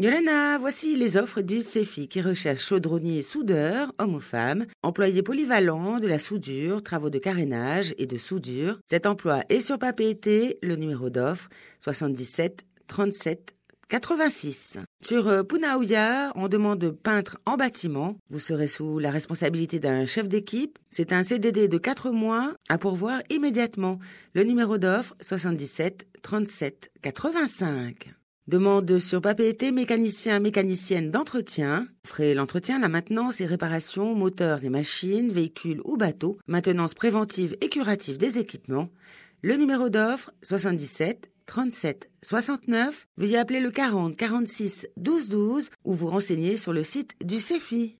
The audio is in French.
Yolana, voici les offres du CEFI qui recherche chaudronnier soudeur, homme ou femme, employé polyvalent de la soudure, travaux de carénage et de soudure. Cet emploi est sur papier le numéro d'offre 77 37 86. Sur euh, Punaouya, on demande peintre en bâtiment. Vous serez sous la responsabilité d'un chef d'équipe. C'est un CDD de 4 mois à pourvoir immédiatement. Le numéro d'offre 77 37 85. Demande sur papier mécanicien, mécanicienne d'entretien. Frais l'entretien, la maintenance et réparation, moteurs et machines, véhicules ou bateaux, maintenance préventive et curative des équipements. Le numéro d'offre 77 37 69. Veuillez appeler le 40 46 12 12 ou vous renseigner sur le site du CEFI.